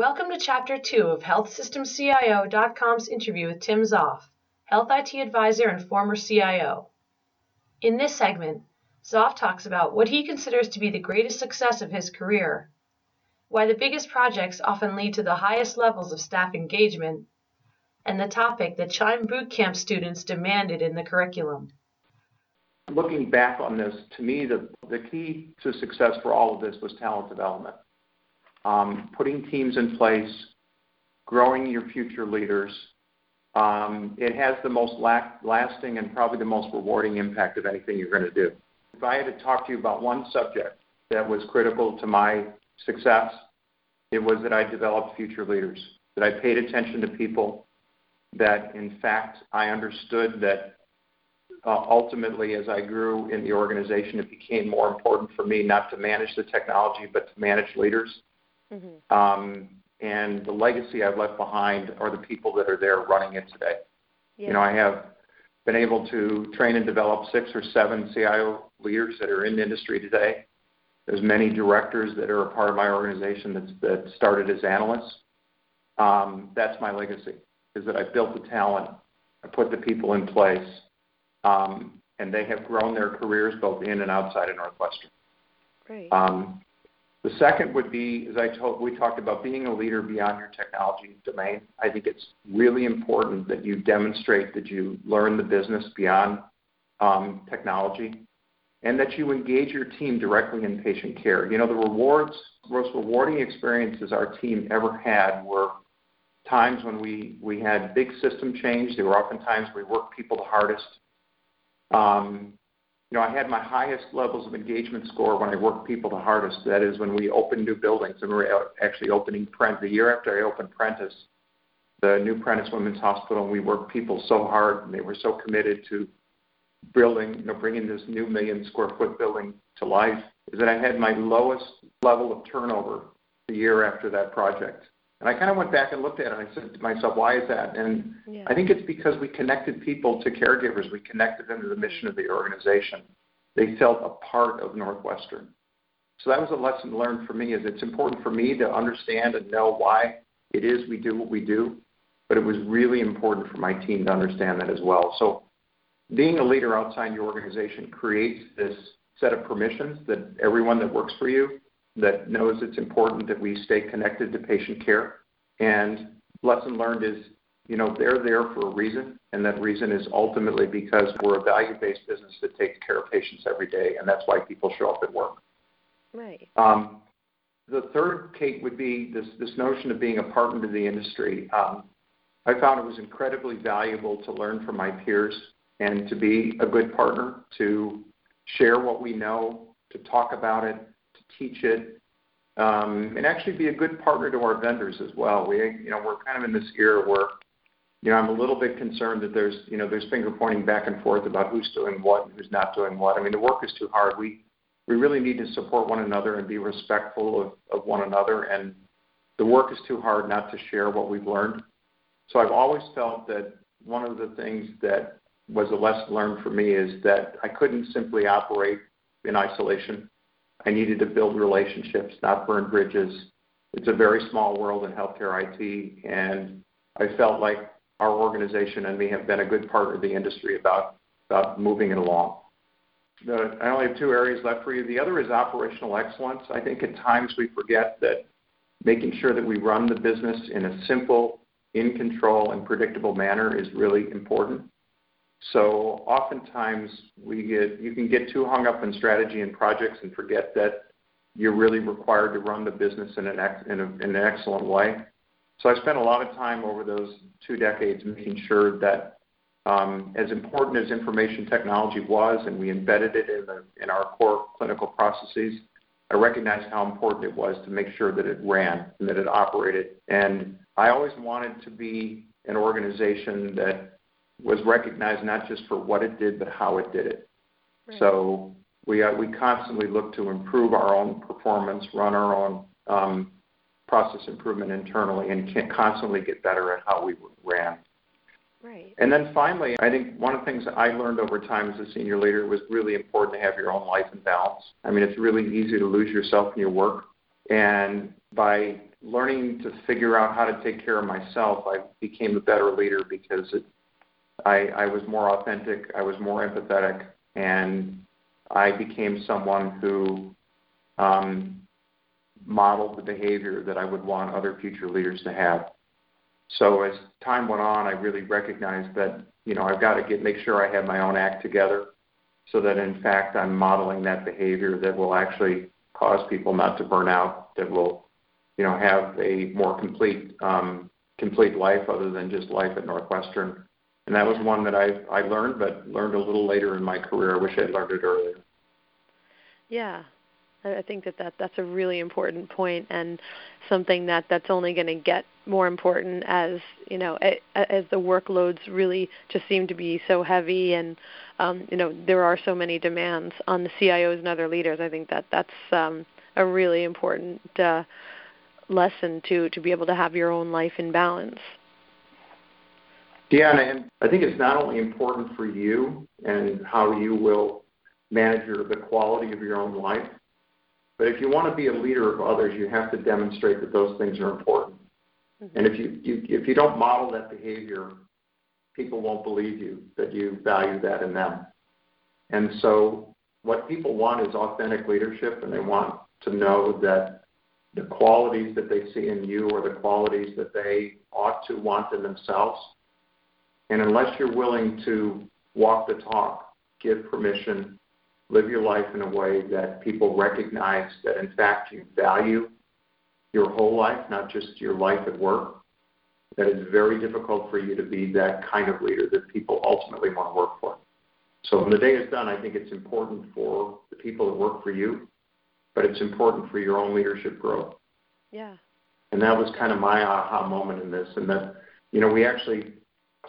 Welcome to Chapter 2 of HealthSystemCIO.com's interview with Tim Zoph, Health IT Advisor and former CIO. In this segment, Zoph talks about what he considers to be the greatest success of his career, why the biggest projects often lead to the highest levels of staff engagement, and the topic that Chime Bootcamp students demanded in the curriculum. Looking back on this, to me, the, the key to success for all of this was talent development. Um, putting teams in place, growing your future leaders. Um, it has the most la- lasting and probably the most rewarding impact of anything you're going to do. If I had to talk to you about one subject that was critical to my success, it was that I developed future leaders, that I paid attention to people, that in fact I understood that uh, ultimately as I grew in the organization, it became more important for me not to manage the technology but to manage leaders. Mm-hmm. Um, and the legacy I've left behind are the people that are there running it today. Yeah. You know, I have been able to train and develop six or seven CIO leaders that are in the industry today. There's many directors that are a part of my organization that's, that started as analysts. Um, that's my legacy is that I built the talent, I put the people in place, um, and they have grown their careers both in and outside of Northwestern. Great. Um, the second would be, as I told, we talked about being a leader beyond your technology domain. I think it's really important that you demonstrate that you learn the business beyond um, technology and that you engage your team directly in patient care. You know, the rewards, most rewarding experiences our team ever had were times when we, we had big system change. They were oftentimes we worked people the hardest. You know, I had my highest levels of engagement score when I worked people the hardest. That is when we opened new buildings and we were actually opening Prent. The year after I opened Prentice, the new Prentice Women's Hospital, and we worked people so hard and they were so committed to building, you know, bringing this new million square foot building to life, is that I had my lowest level of turnover the year after that project. And I kind of went back and looked at it and I said to myself, why is that? And yeah. I think it's because we connected people to caregivers. We connected them to the mission of the organization. They felt a part of Northwestern. So that was a lesson learned for me is it's important for me to understand and know why it is we do what we do, but it was really important for my team to understand that as well. So being a leader outside your organization creates this set of permissions that everyone that works for you that knows it's important that we stay connected to patient care. And lesson learned is, you know, they're there for a reason, and that reason is ultimately because we're a value-based business that takes care of patients every day, and that's why people show up at work. Right. Um, the third, Kate, would be this, this notion of being a partner to the industry. Um, I found it was incredibly valuable to learn from my peers and to be a good partner, to share what we know, to talk about it, teach it, um, and actually be a good partner to our vendors as well. We, you know, we're kind of in this era where, you know, I'm a little bit concerned that there's, you know, there's finger pointing back and forth about who's doing what and who's not doing what. I mean, the work is too hard. We, we really need to support one another and be respectful of, of one another. And the work is too hard not to share what we've learned. So I've always felt that one of the things that was a lesson learned for me is that I couldn't simply operate in isolation. I needed to build relationships, not burn bridges. It's a very small world in healthcare IT, and I felt like our organization and me have been a good part of the industry about, about moving it along. The, I only have two areas left for you. The other is operational excellence. I think at times we forget that making sure that we run the business in a simple, in control, and predictable manner is really important. So oftentimes we get you can get too hung up in strategy and projects and forget that you're really required to run the business in an ex, in, a, in an excellent way. So I spent a lot of time over those two decades making sure that um, as important as information technology was, and we embedded it in, the, in our core clinical processes, I recognized how important it was to make sure that it ran and that it operated. And I always wanted to be an organization that was recognized not just for what it did, but how it did it. Right. So we uh, we constantly look to improve our own performance, run our own um, process improvement internally, and can constantly get better at how we ran. Right. And then finally, I think one of the things that I learned over time as a senior leader was really important to have your own life in balance. I mean, it's really easy to lose yourself in your work, and by learning to figure out how to take care of myself, I became a better leader because it, I, I was more authentic, I was more empathetic, and I became someone who um, modeled the behavior that I would want other future leaders to have. So as time went on, I really recognized that you know I've got to get make sure I have my own act together, so that in fact I'm modeling that behavior that will actually cause people not to burn out, that will you know have a more complete um, complete life other than just life at Northwestern. And that was one that I I learned, but learned a little later in my career. I wish I'd learned it earlier. Yeah, I think that, that that's a really important point and something that that's only going to get more important as you know as the workloads really just seem to be so heavy and um, you know there are so many demands on the CIOs and other leaders. I think that that's um, a really important uh, lesson to to be able to have your own life in balance. And I think it's not only important for you and how you will manage your, the quality of your own life, but if you want to be a leader of others, you have to demonstrate that those things are important. Mm-hmm. And if you, you if you don't model that behavior, people won't believe you that you value that in them. And so what people want is authentic leadership and they want to know that the qualities that they see in you are the qualities that they ought to want in themselves. And unless you're willing to walk the talk, give permission, live your life in a way that people recognize that, in fact, you value your whole life, not just your life at work, that it's very difficult for you to be that kind of leader that people ultimately want to work for. So when the day is done, I think it's important for the people that work for you, but it's important for your own leadership growth. Yeah. And that was kind of my aha moment in this, and that you know we actually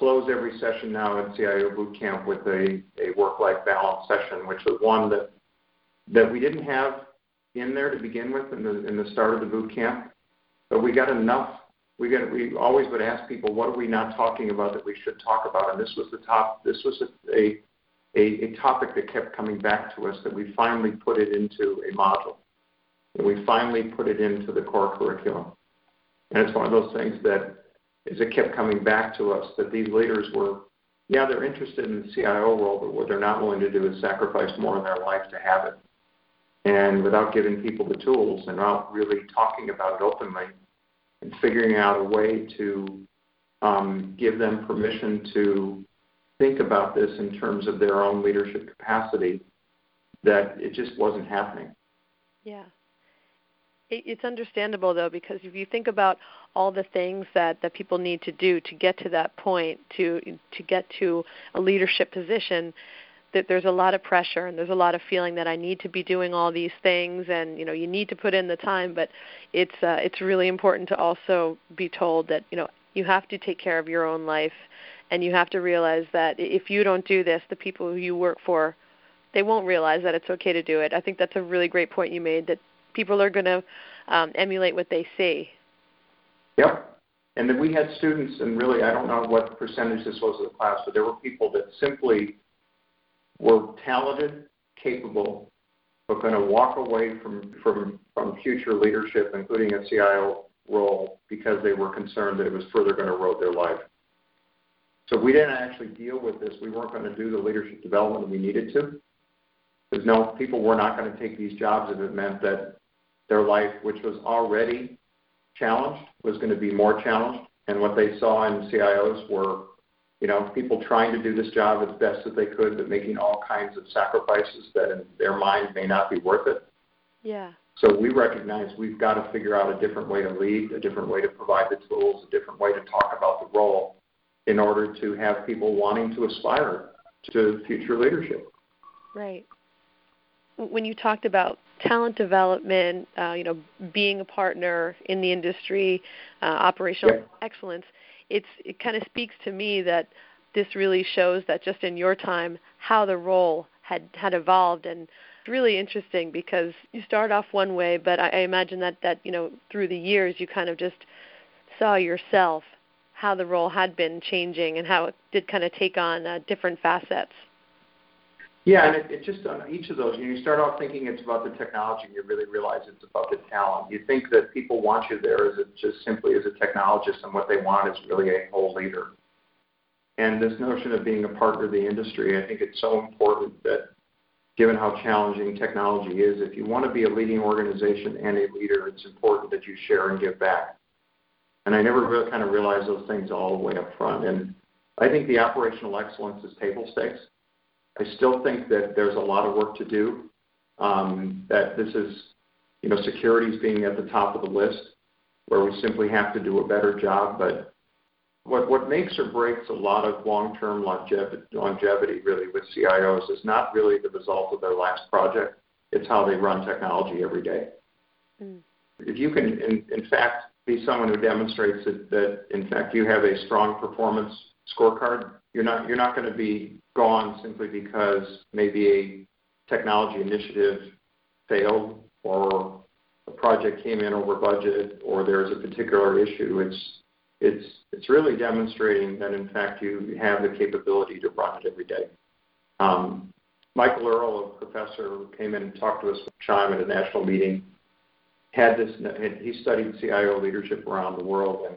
close every session now at CIO Boot Camp with a, a work-life balance session, which was one that that we didn't have in there to begin with in the in the start of the boot camp, but we got enough. We got we always would ask people, what are we not talking about that we should talk about? And this was the top. This was a a, a, a topic that kept coming back to us that we finally put it into a module, and we finally put it into the core curriculum. And it's one of those things that is it kept coming back to us that these leaders were, yeah, they're interested in the CIO role, but what they're not willing to do is sacrifice more in their life to have it. And without giving people the tools and not really talking about it openly and figuring out a way to um, give them permission to think about this in terms of their own leadership capacity, that it just wasn't happening. Yeah it's understandable though because if you think about all the things that that people need to do to get to that point to to get to a leadership position that there's a lot of pressure and there's a lot of feeling that I need to be doing all these things and you know you need to put in the time but it's uh, it's really important to also be told that you know you have to take care of your own life and you have to realize that if you don't do this the people who you work for they won't realize that it's okay to do it. I think that's a really great point you made that people are going to um, emulate what they see. Yep. And then we had students, and really, I don't know what percentage this was of the class, but there were people that simply were talented, capable, but going to walk away from, from, from future leadership, including a CIO role, because they were concerned that it was further going to erode their life. So we didn't actually deal with this. We weren't going to do the leadership development we needed to. Because no, people were not going to take these jobs if it meant that their life, which was already challenged, was going to be more challenged. And what they saw in CIOs were, you know, people trying to do this job as best as they could, but making all kinds of sacrifices that in their mind may not be worth it. Yeah. So we recognize we've got to figure out a different way to lead, a different way to provide the tools, a different way to talk about the role in order to have people wanting to aspire to future leadership. Right. When you talked about talent development, uh, you know, being a partner in the industry, uh, operational yep. excellence, it's it kind of speaks to me that this really shows that just in your time how the role had had evolved and it's really interesting because you start off one way, but I, I imagine that that you know through the years you kind of just saw yourself how the role had been changing and how it did kind of take on uh, different facets. Yeah, and it, it just on each of those, you, know, you start off thinking it's about the technology, and you really realize it's about the talent. You think that people want you there as a, just simply as a technologist, and what they want is really a whole leader. And this notion of being a partner of the industry, I think it's so important that given how challenging technology is, if you want to be a leading organization and a leader, it's important that you share and give back. And I never really kind of realized those things all the way up front. And I think the operational excellence is table stakes. I still think that there's a lot of work to do. Um, that this is, you know, security is being at the top of the list, where we simply have to do a better job. But what what makes or breaks a lot of long-term longevity, longevity really with CIOs is not really the result of their last project. It's how they run technology every day. Mm. If you can, in, in fact, be someone who demonstrates that, that in fact you have a strong performance scorecard, you're not you're not going to be gone simply because maybe a technology initiative failed or a project came in over budget or there's a particular issue. It's it's it's really demonstrating that in fact you have the capability to run it every day. Um, Michael Earl, a professor came in and talked to us with CHIME at a national meeting, had this. He studied CIO leadership around the world, and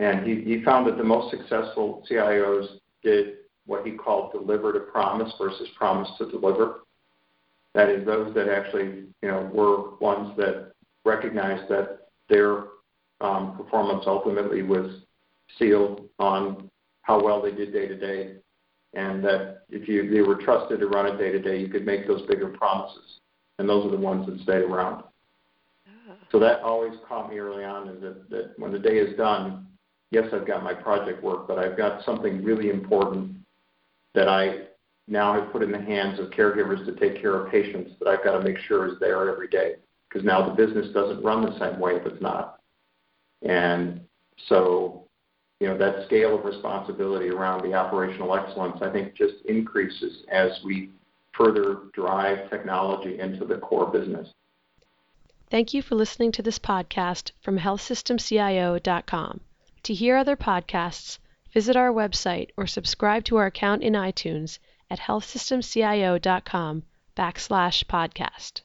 and he, he found that the most successful CIOs did what he called deliver to promise versus promise to deliver. That is, those that actually you know were ones that recognized that their um, performance ultimately was sealed on how well they did day to day, and that if you they were trusted to run it day to day, you could make those bigger promises, and those are the ones that stayed around. So that always caught me early on is that, that when the day is done, yes, I've got my project work, but I've got something really important that I now have put in the hands of caregivers to take care of patients that I've got to make sure is there every day. Because now the business doesn't run the same way if it's not. And so, you know, that scale of responsibility around the operational excellence, I think, just increases as we further drive technology into the core business. Thank you for listening to this podcast from healthsystemcio.com. To hear other podcasts, visit our website or subscribe to our account in iTunes at healthsystemcio.com backslash podcast.